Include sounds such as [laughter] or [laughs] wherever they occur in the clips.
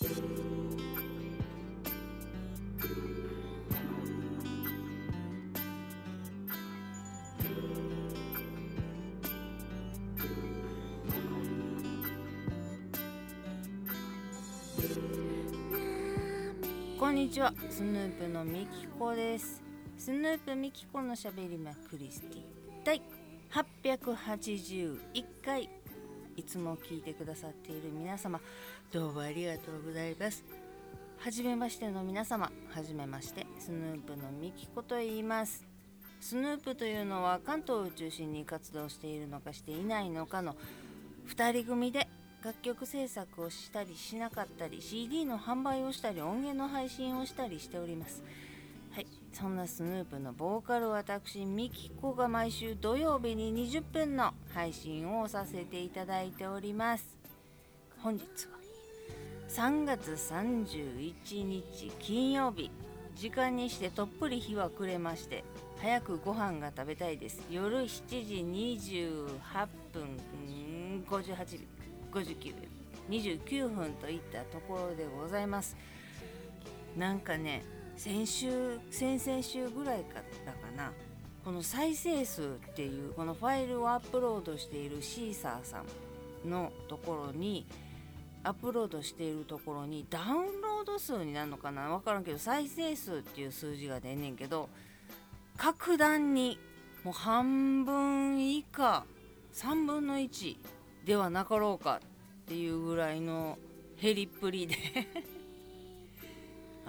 こんにちは。スヌープのみきこです。スヌープみきこのしゃべりまクリスティ。第881回。いつも聞いてくださっている皆様どうもありがとうございます。はじめましての皆様はじめましてスヌープのみきこと言います。スヌープというのは関東を中心に活動しているのかしていないのかの2人組で楽曲制作をしたりしなかったり CD の販売をしたり音源の配信をしたりしております。そんなスヌープのボーカル私ミキコが毎週土曜日に20分の配信をさせていただいております。本日は3月31日金曜日。時間にしてとっぷり日は暮れまして早くご飯が食べたいです。夜7時28分58秒59分29分といったところでございます。なんかね先週先々週ぐらいかだかな。この再生数っていうこのファイルをアップロードしているシーサーさんのところにアップロードしているところにダウンロード数になるのかな。分からんけど再生数っていう数字が出んねんけど格段にもう半分以下3分の1ではなかろうかっていうぐらいの減りっぷりで。[laughs]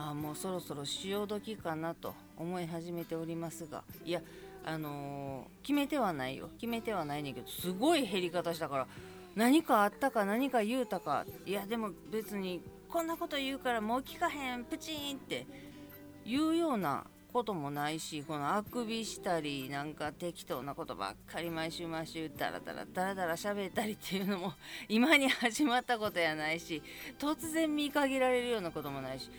あもうそろそろ潮時かなと思い始めておりますがいやあのー、決めてはないよ。決めてはないねんけどすごい減り方したから何かあったか何か言うたか。いやでも別にこんなこと言うからもう聞かへんプチンって言うようなこともないしこのあくびしたりなんか適当なことばっかり毎週毎週ダラダラダラダラ喋ったりっていうのも [laughs] 今に始まったことやないし突然見限られるようなこともないし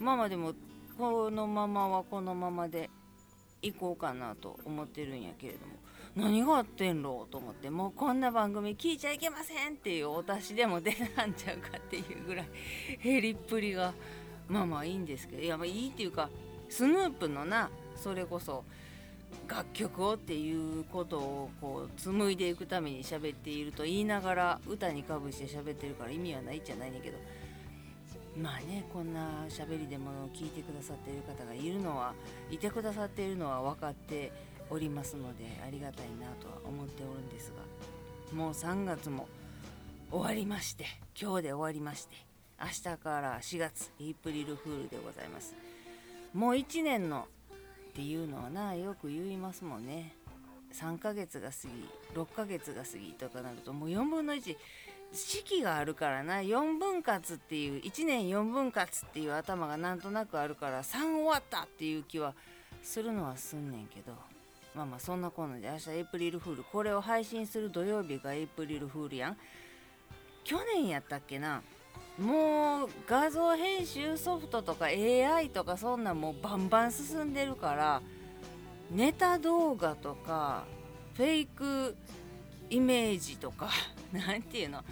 まあまあでもこのままはこのままで行こうかなと思ってるんやけれども。何があってんろうと思って。もうこんな番組聞いちゃいけませんっていうお達しでも出たんちゃうかっていうぐらい減りっぷりがまあまあいいんですけど。いやまあいいっていうかスヌープのなそれこそ楽曲をっていうことをこう紡いでいくために喋っていると言いながら歌にかぶして喋ってるから意味はないじゃないんだけど。まあねこんな喋りでも聞いてくださっている方がいるのはいてくださっているのは分かっておりますのでありがたいなとは思っておるんですがもう3月も終わりまして今日で終わりまして明日から4月エイプリルフールでございます。もう1年のっていうのはなよく言いますもんね3ヶ月が過ぎ6ヶ月が過ぎとかなるともう4分の1四季があるからな。4分割っていう1年4分割っていう頭がなんとなくあるから3終わったっていう気はするのはすんねんけど。まあまあそんなこんなで明日エイプリルフール。これを配信する土曜日がエイプリルフールやん。去年やったっけな。もう画像編集ソフトとか AI とかそんなんもうバンバン進んでるからネタ動画とかフェイクイメージとか [laughs] 何ていうの？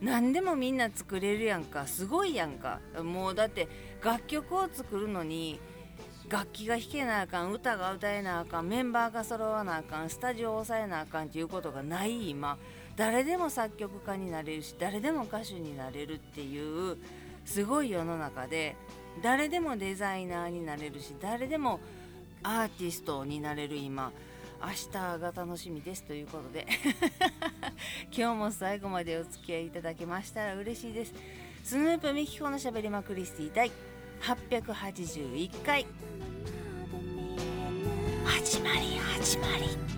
何でもみんな作れるやんか。すごいやんか。もうだって楽曲を作るのに楽器が弾けなあかん歌が歌えなあかんメンバーが揃わなあかんスタジオを抑えなあかんっていうことがない今。誰でも作曲家になれるし誰でも歌手になれるっていうすごい世の中で誰でもデザイナーになれるし誰でもアーティストになれる今。明日が楽しみですということで [laughs] 今日も最後までお付き合いいただけましたら嬉しいです。スヌープミキコのしゃべりまくりスティ第881回。始まり始まり。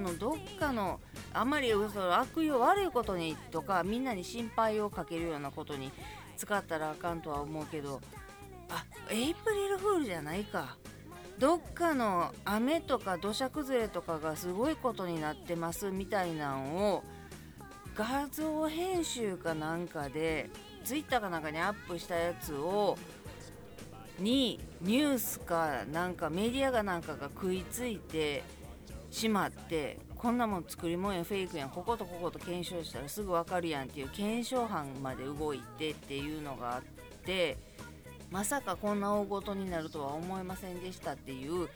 のどっかのあまりそ悪用悪いことにとかみんなに心配をかけるようなことに使ったらあかんとは思うけどあエイプリルフールじゃないか。どっかの雨とか土砂崩れとかがすごいことになってますみたいなんを画像編集かなんかでツイッターかなんかにアップしたやつをにニュースかなんかメディアがなんかが食いついてしまってこんなもん作り物やフェイクやん。こことここと検証したらすぐ分かるやんっていう検証班まで動いてっていうのがあってまさかこんな大ごとになるとは思いませんでしたっていう、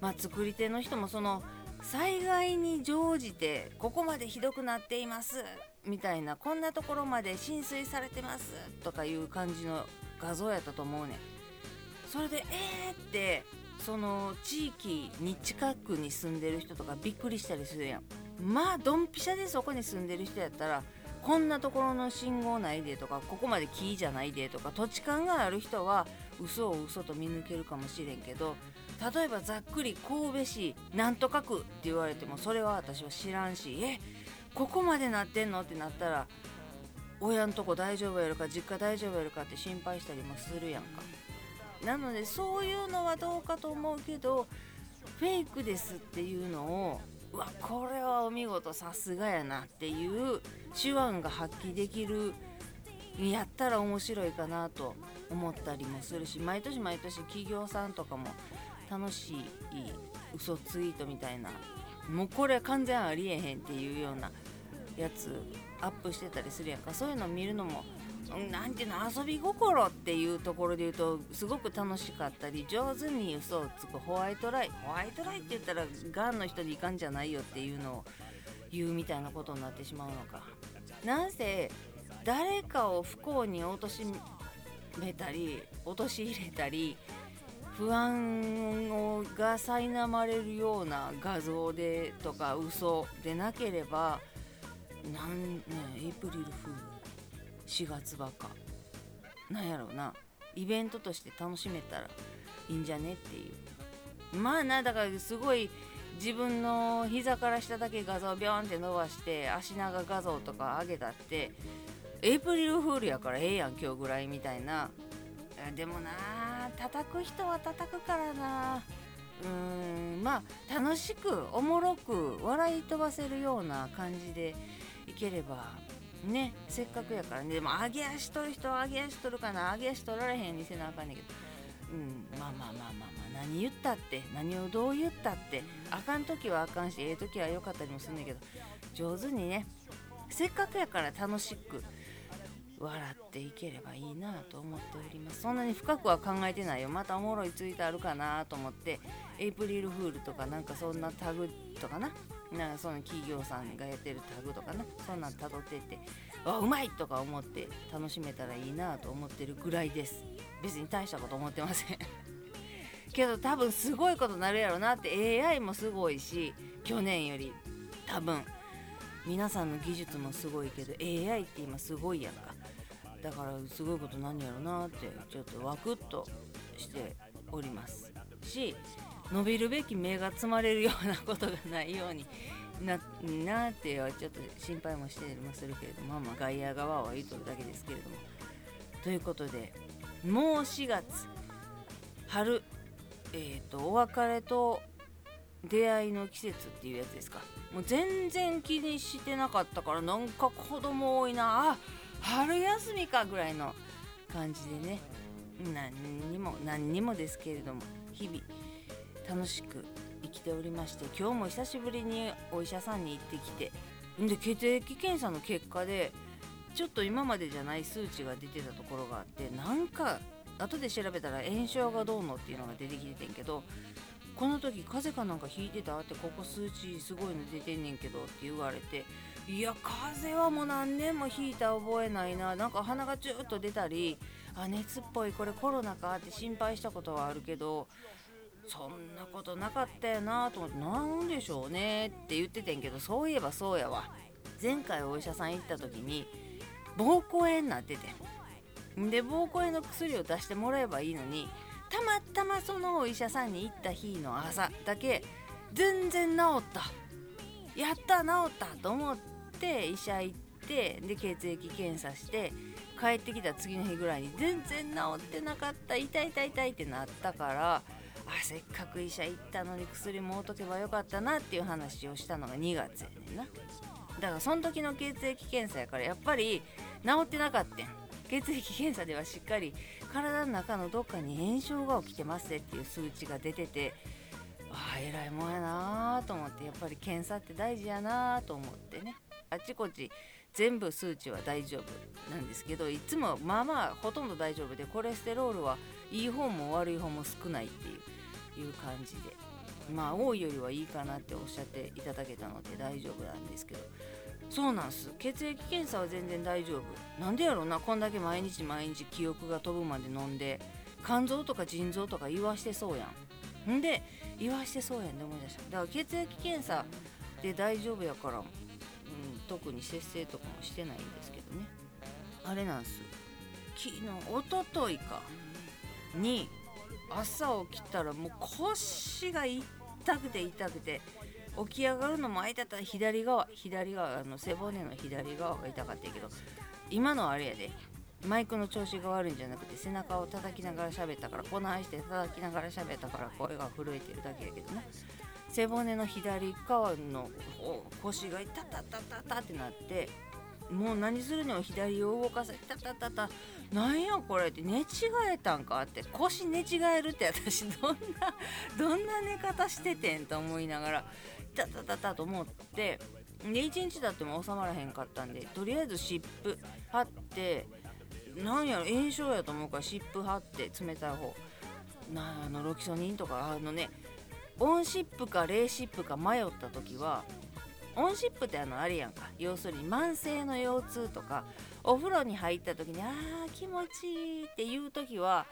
まあ、作り手の人もその災害に乗じてここまでひどくなっていますみたいなこんなところまで浸水されてますとかいう感じの画像やったと思うねん。それでえーってその地域に近くに住んでる人とかびっくりしたりするやん。まあドンピシャでそこに住んでる人やったらこんなところの信号ないでとかここまで木じゃないでとか土地勘がある人は嘘を嘘と見抜けるかもしれんけど例えばざっくり神戸市なんとか区って言われてもそれは私は知らんしえここまでなってんのってなったら親んとこ大丈夫やるか実家大丈夫やるかって心配したりもするやんか。なのでそういうのはどうかと思うけどフェイクですっていうのをうわこれはお見事さすがやなっていう手腕が発揮できるやったら面白いかなと思ったりもするし毎年毎年企業さんとかも楽しい嘘ツイートみたいなもうこれ完全ありえへんっていうようなやつアップしてたりするやんか。そういうの見るのも何ていうの遊び心っていうところで言うとすごく楽しかったり上手に嘘をつくホワイトライホワイトライって言ったらがんの人にいかんじゃないよっていうのを言うみたいなことになってしまうのか。なんせ誰かを不幸に貶めたり陥れたり不安をが苛まれるような画像でとか嘘でなければなんねエイプリルフール。4月ばか。なんやろうな。イベントとして楽しめたらいいんじゃねっていう。まあなだからすごい自分の膝から下だけ画像をビョンって伸ばして足長画像とか上げたってエイプリルフールやからええやん今日ぐらいみたいな。でもな叩く人は叩くからな。うーんまあ楽しくおもろく笑い飛ばせるような感じでいければねせっかくやからね。でも揚げ足取る人は揚げ足取るかな。揚げ足取られへんにせなあかんねんけど。うんまあまあまあまあまあ。何言ったって。何をどう言ったって。あかん時はあかんしええ時は良かったりもするんだけど。上手にねせっかくやから楽しく笑っていければいいなと思っております。そんなに深くは考えてないよ。またおもろいツイートあるかなと思って。エイプリルフールとかなんかそんなタグとかな。なんかその企業さんがやってるタグとかな。そんなん辿ってってあうまいとか思って楽しめたらいいなと思ってるぐらいです。別に大したこと思ってません。[laughs] けど多分すごいことになるやろなって AI もすごいし去年より多分。皆さんの技術もすごいけど AI って今すごいやんか。だからすごいことなんやろなってちょっとワクッとしております。し伸びるべき芽が積まれるようなことがないようにななってはちょっと心配もしてもするけれどもまあまあ外野側は言うとるだけですけれどもということでもう4月春えっ、ー、とお別れと出会いの季節っていうやつですか？もう全然気にしてなかったからなんか子供多いな。あ春休みかぐらいの感じでね。何にも何にもですけれども日々楽しく生きておりまして今日も久しぶりにお医者さんに行ってきてで血液検査の結果でちょっと今までじゃない数値が出てたところがあってなんか後で調べたら炎症がどうのっていうのが出てきててんけどこの時風邪かなんかひいてたってここ数値すごいの出てんねんけどって言われていや風邪はもう何年もひいた覚えないな。なんか鼻がチューッと出たりあ熱っぽいこれコロナかって心配したことはあるけどそんなことなかったよなと思ってなんでしょうねって言っててんけどそういえばそうやわ。前回お医者さん行った時に膀胱炎になってて。で膀胱炎の薬を出してもらえばいいのにたまたまそのお医者さんに行った日の朝だけ全然治った。やった治ったと思って医者行ってで血液検査して帰ってきた次の日ぐらいに全然治ってなかった。痛い痛い痛いってなったからあせっかく医者行ったのに薬もうとけばよかったなっていう話をしたのが2月やねんな。だからその時の血液検査やからやっぱり治ってなかったん。血液検査ではしっかり体の中のどっかに炎症が起きてますっていう数値が出ててああ偉いもんやなと思ってやっぱり検査って大事やなと思ってね。あちこち全部数値は大丈夫なんですけどいつもまあまあほとんど大丈夫でコレステロールはいい方も悪い方も少ないっていう。いう感じで。まあ多いよりはいいかなっておっしゃっていただけたので大丈夫なんですけど。そうなんす。血液検査は全然大丈夫。なんでやろうな。こんだけ毎日毎日記憶が飛ぶまで飲んで肝臓とか腎臓とか言わしてそうやん。んで言わしてそうやんって思い出した。だから血液検査で大丈夫やから、うん、特に節制とかもしてないんですけどね。あれなんす。昨日おとといか。に朝起きたらもう腰が痛くて痛くて起き上がるのも空いたら左側左側あの背骨の左側が痛かったけど今のはあれやで。マイクの調子が悪いんじゃなくて背中を叩きながら喋ったからこないして叩きながら喋ったから声が震えてるだけやけどね。背骨の左側の腰がタタタタタってなってもう何するにも左を動かせタタタタ。なんやこれって寝違えたんかって。腰寝違えるって私 [laughs] どんなどんな寝方しててんと思いながらタタタタと思って。で1日経っても収まらへんかったんでとりあえず湿布貼ってなんやろ炎症やと思うから湿布貼って冷たい方。なあのロキソニンとかあのね温湿布か冷湿布か迷った時は温湿布ってあのあれやんか。要するに慢性の腰痛とかお風呂に入った時にあー気持ちいいっていう時は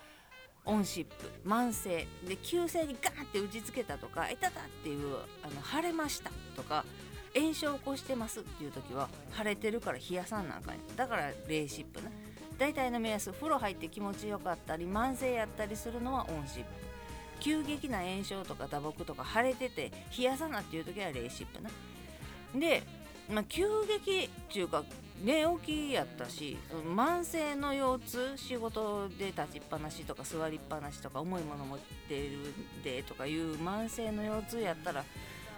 温湿布慢性。で急性にガーって打ちつけたとかいたたっていうあの腫れましたとか炎症を起こしてますっていう時は腫れてるから冷やさんなんかんだから冷湿布ね。大体の目安風呂入って気持ちよかったり慢性やったりするのは温湿布急激な炎症とか打撲とか腫れてて冷やさなっていう時は冷湿布なで、まあ、急激っていうか寝起きやったし慢性の腰痛仕事で立ちっぱなしとか座りっぱなしとか重いもの持ってるんでとかいう慢性の腰痛やったら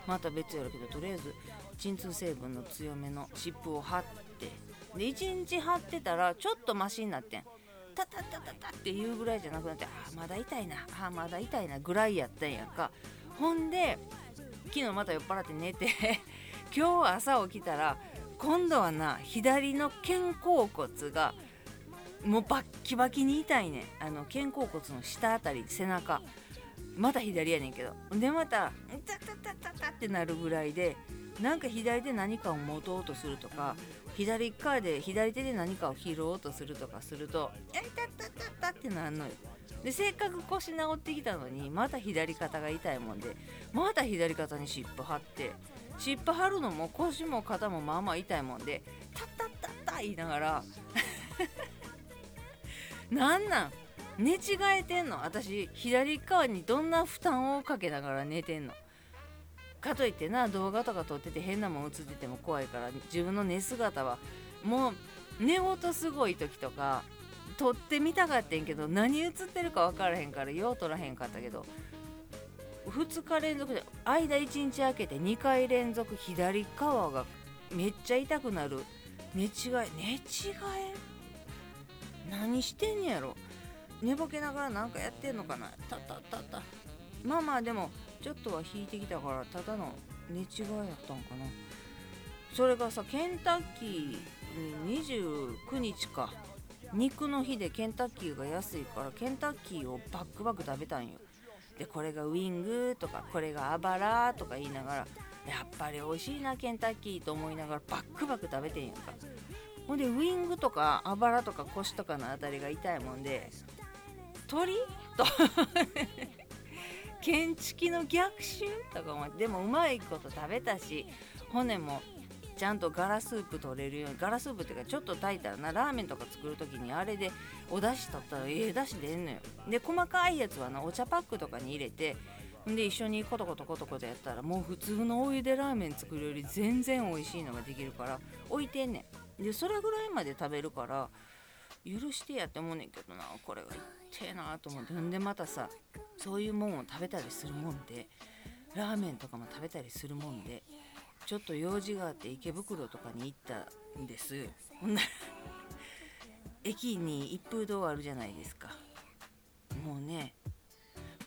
また別やるけどとりあえず鎮痛成分の強めの湿布を貼ってで1日貼ってたらちょっとマシになってん。タタタタタっていうぐらいじゃなくなってあまだ痛いなあまだ痛いなぐらいやったんやんか。ほんで昨日また酔っ払って寝て今日朝起きたら今度はな左の肩甲骨がもうバッキバキに痛いねあの肩甲骨の下あたり背中。また左やねんけど。でまた「タタタタタ」ってなるぐらいでなんか左で何かを持とうとするとか左側で左手で何かを拾おうとするとかすると「えたたたた」ってなるのよ。でせっかく腰治ってきたのにまた左肩が痛いもんでまた左肩に湿布貼って湿布貼るのも腰も肩もまあまあ痛いもんで「タッタッタッタ」言いながら [laughs] なんなん？寝違えてんの？私左側にどんな負担をかけながら寝てんの？かといってな動画とか撮ってて変なもん映ってても怖いから自分の寝姿はもう寝言すごい時とか撮ってみたかってんけど何映ってるか分からへんからよう撮らへんかったけど2日連続で間1日空けて2回連続左側がめっちゃ痛くなる。寝違い寝違い？何してんねやろ？寝ぼけながらなんかやってんのかな？たたたたまあまあでもちょっとは引いてきたからただの寝違いやったんかな。それがさケンタッキー29日か。肉の日でケンタッキーが安いからケンタッキーをバックバック食べたんよ。でこれがウィングとかこれがあばらとか言いながらやっぱり美味しいなケンタッキーと思いながらバックバック食べてんやんか。ほんでウィングとかあばらとか腰とかのあたりが痛いもんで鳥？と [laughs] 建築の逆襲？とか思って。でもうまいこと食べたし骨もちゃんとガラスープ取れるようにガラスープっていうかちょっと炊いたらなラーメンとか作る時にあれでお出汁取ったらええ出汁出んのよ。で細かいやつはなお茶パックとかに入れてで一緒にコトコトコトコトやったらもう普通のお湯でラーメン作るより全然美味しいのができるから置いてんねん。でそれぐらいまで食べるから許してやって思うねんけどなこれが痛えなと思って。んでまたさそういうもんを食べたりするもんでラーメンとかも食べたりするもんでちょっと用事があって池袋とかに行ったんです。ほんなら [laughs] 駅に一風堂あるじゃないですか。もうね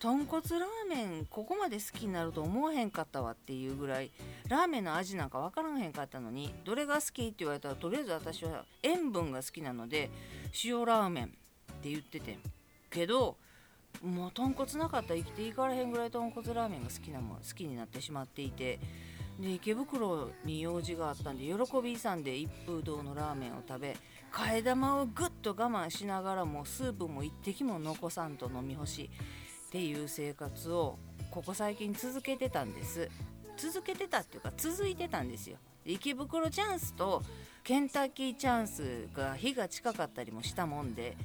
豚骨ラーメンここまで好きになると思わへんかったわっていうぐらいラーメンの味なんか分からへんかったのにどれが好きって言われたらとりあえず私は塩分が好きなので塩ラーメンって言っててけどもう豚骨なかったら生きていかれへんぐらい豚骨ラーメンが好きなもん好きになってしまっていてで池袋に用事があったんで喜びさんで一風堂のラーメンを食べ替え玉をぐっと我慢しながらもスープも一滴も残さんと飲み干しっていう生活をここ最近続けてたんです。続けてたっていうか続いてたんですよ。池袋チャンスとケンタッキーチャンスが日が近かったりもしたもんで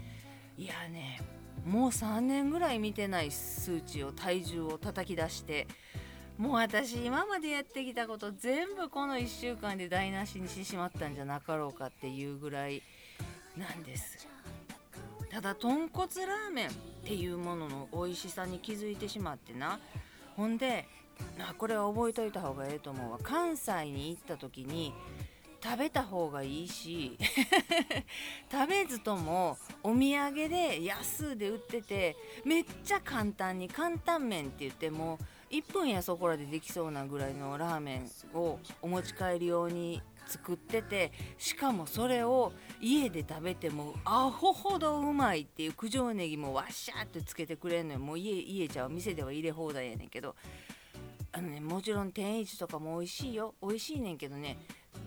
いやねもう3年ぐらい見てない数値を体重を叩き出してもう私今までやってきたこと全部この1週間で台無しにしてしまったんじゃなかろうかっていうぐらいなんです。ただ豚骨ラーメンっていうものの美味しさに気づいてしまってな。ほんでこれは覚えといた方がええと思うわ。関西に行った時に食べた方がいいし [laughs] 食べずともお土産で安で売っててめっちゃ簡単に簡単麺って言ってもう1分やそこらでできそうなぐらいのラーメンをお持ち帰り用に作っててしかもそれを家で食べてもアホほどうまいっていう九条ネギもわっしゃーってつけてくれんのよ。もう家家ちゃう店では入れ放題やねんけど。あのねもちろん天一とかも美味しいよ。美味しいねんけどね。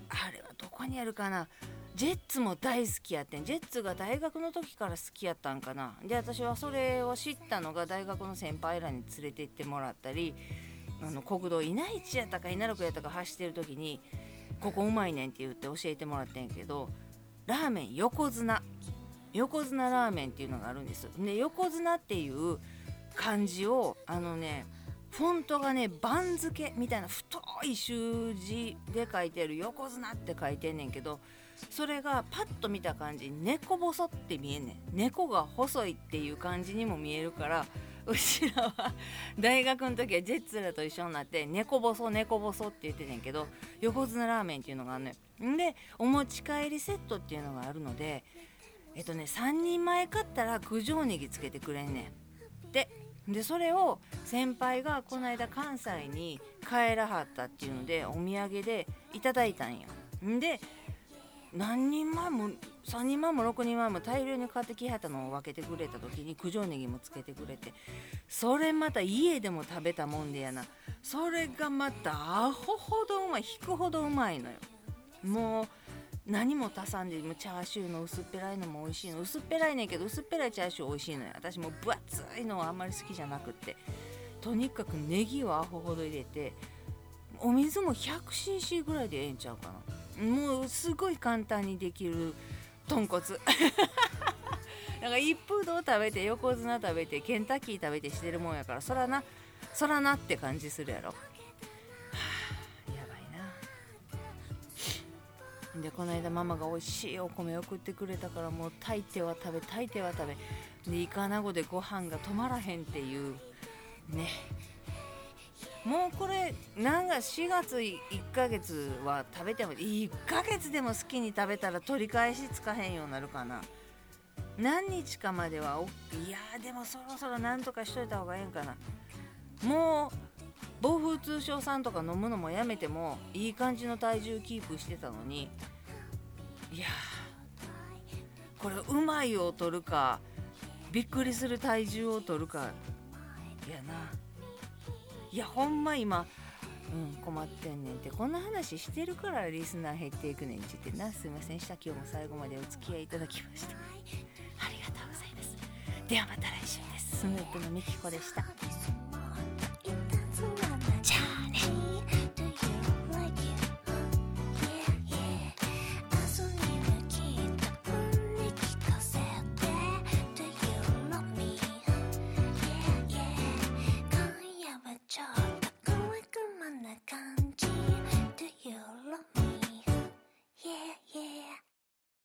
あれはどこにあるかな？ジェッツも大好きやってん。ジェッツが大学の時から好きやったんかな。で私はそれを知ったのが大学の先輩らに連れて行ってもらったりあの国道稲市やったか稲六やったか走ってる時にここうまいねんって言って教えてもらってんけどラーメン横綱。横綱ラーメンっていうのがあるんです。で横綱っていう漢字をあのねフォントがね番付みたいな太い習字で書いてる横綱って書いてんねんけどそれがパッと見た感じ猫細って見えねん。猫が細いっていう感じにも見えるから [laughs] うちらは大学の時はジェッツらと一緒になって猫細猫細って言ってたんけど横綱ラーメンっていうのがあるのよ。でお持ち帰りセットっていうのがあるのでえっとね3人前買ったら九条ネギつけてくれんねん。ででそれを先輩がこの間関西に帰らはったっていうのでお土産でいただいたんよ。んで何人前も3人前も6人前も大量に買ってきはったのを分けてくれた時に九条ネギもつけてくれてそれまた家でも食べたもんでやな。それがまたアホほどうまい引くほどうまいのよ。もう何も足さんでもチャーシューの薄っぺらいのも美味しいの。薄っぺらいねんけど薄っぺらいチャーシュー美味しいのよ。私も分厚いのはあんまり好きじゃなくって。とにかくネギをアホほど入れてお水も 100cc ぐらいでええんちゃうかな。もうすごい簡単にできる豚骨。[laughs] なんか一風堂食べて横綱食べてケンタッキー食べてしてるもんやからそらなそらなって感じするやろ、はあ、やばいな。でこの間ママが美味しいお米送ってくれたからもう炊いては食べ炊いては食べ。でイカナゴでご飯が止まらへんっていう。ね。もうこれなんか4月1ヶ月は食べても1ヶ月でも好きに食べたら取り返しつかへんようになるかな。何日かまではおいやでもそろそろなんとかしといた方がええんかな。もう暴風通商さんとか飲むのもやめてもいい感じの体重キープしてたのに。いやこれうまいを取るかびっくりする体重を取るかやな。いやほんま今うん困ってんねんって。こんな話してるからリスナー減っていくねんちって。なすいません。した。今日も最後までお付き合いいただきました。ありがとうございます。ではまた来週です。スヌープのみきこでした。